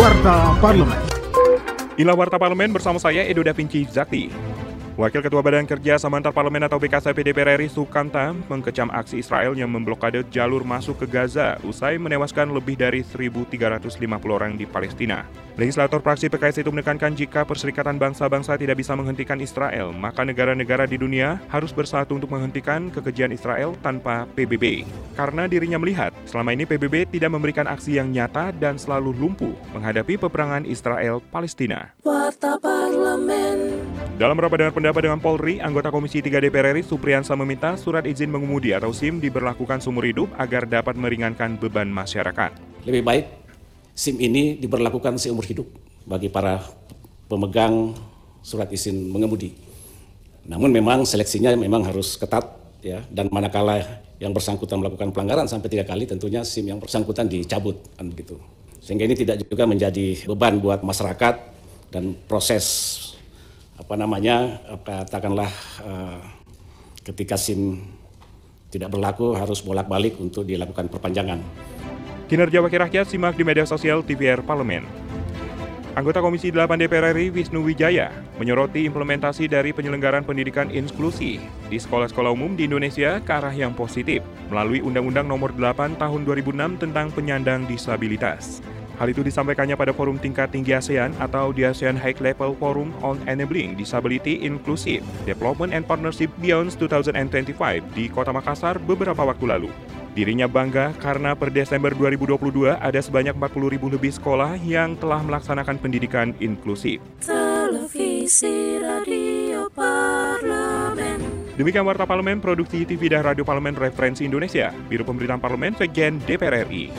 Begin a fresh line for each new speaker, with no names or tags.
Warta Parlemen.
Inilah Warta Parlemen bersama saya Edo Da Vinci Zakti. Wakil Ketua Badan Kerja Samantar Parlemen atau BKSP DPR RI Sukanta mengecam aksi Israel yang memblokade jalur masuk ke Gaza usai menewaskan lebih dari 1.350 orang di Palestina. Legislator fraksi PKS itu menekankan jika Perserikatan Bangsa-Bangsa tidak bisa menghentikan Israel, maka negara-negara di dunia harus bersatu untuk menghentikan kekejian Israel tanpa PBB. Karena dirinya melihat, selama ini PBB tidak memberikan aksi yang nyata dan selalu lumpuh menghadapi peperangan Israel-Palestina. Dalam rapat dengan pendapat dengan Polri, anggota Komisi 3 DPR RI Supriyansa meminta surat izin mengemudi atau SIM diberlakukan seumur hidup agar dapat meringankan beban masyarakat.
Lebih baik SIM ini diberlakukan seumur hidup bagi para pemegang surat izin mengemudi. Namun memang seleksinya memang harus ketat ya dan manakala yang bersangkutan melakukan pelanggaran sampai tiga kali tentunya SIM yang bersangkutan dicabut kan begitu. Sehingga ini tidak juga menjadi beban buat masyarakat dan proses apa namanya katakanlah uh, ketika SIM tidak berlaku harus bolak-balik untuk dilakukan perpanjangan.
Kinerja Wakil Rakyat simak di media sosial TVR Parlemen. Anggota Komisi 8 DPR RI Wisnu Wijaya menyoroti implementasi dari penyelenggaraan pendidikan inklusi di sekolah-sekolah umum di Indonesia ke arah yang positif melalui Undang-Undang Nomor 8 Tahun 2006 tentang penyandang disabilitas. Hal itu disampaikannya pada forum tingkat tinggi ASEAN atau di ASEAN High Level Forum on Enabling Disability Inclusive Development and Partnership Beyond 2025 di Kota Makassar beberapa waktu lalu. Dirinya bangga karena per Desember 2022 ada sebanyak 40 ribu lebih sekolah yang telah melaksanakan pendidikan inklusif.
Televisi Radio Parlemen.
Demikian Warta Parlemen, Produksi TV dan Radio Parlemen Referensi Indonesia, Biro Pemberitaan Parlemen, Sekjen DPR RI.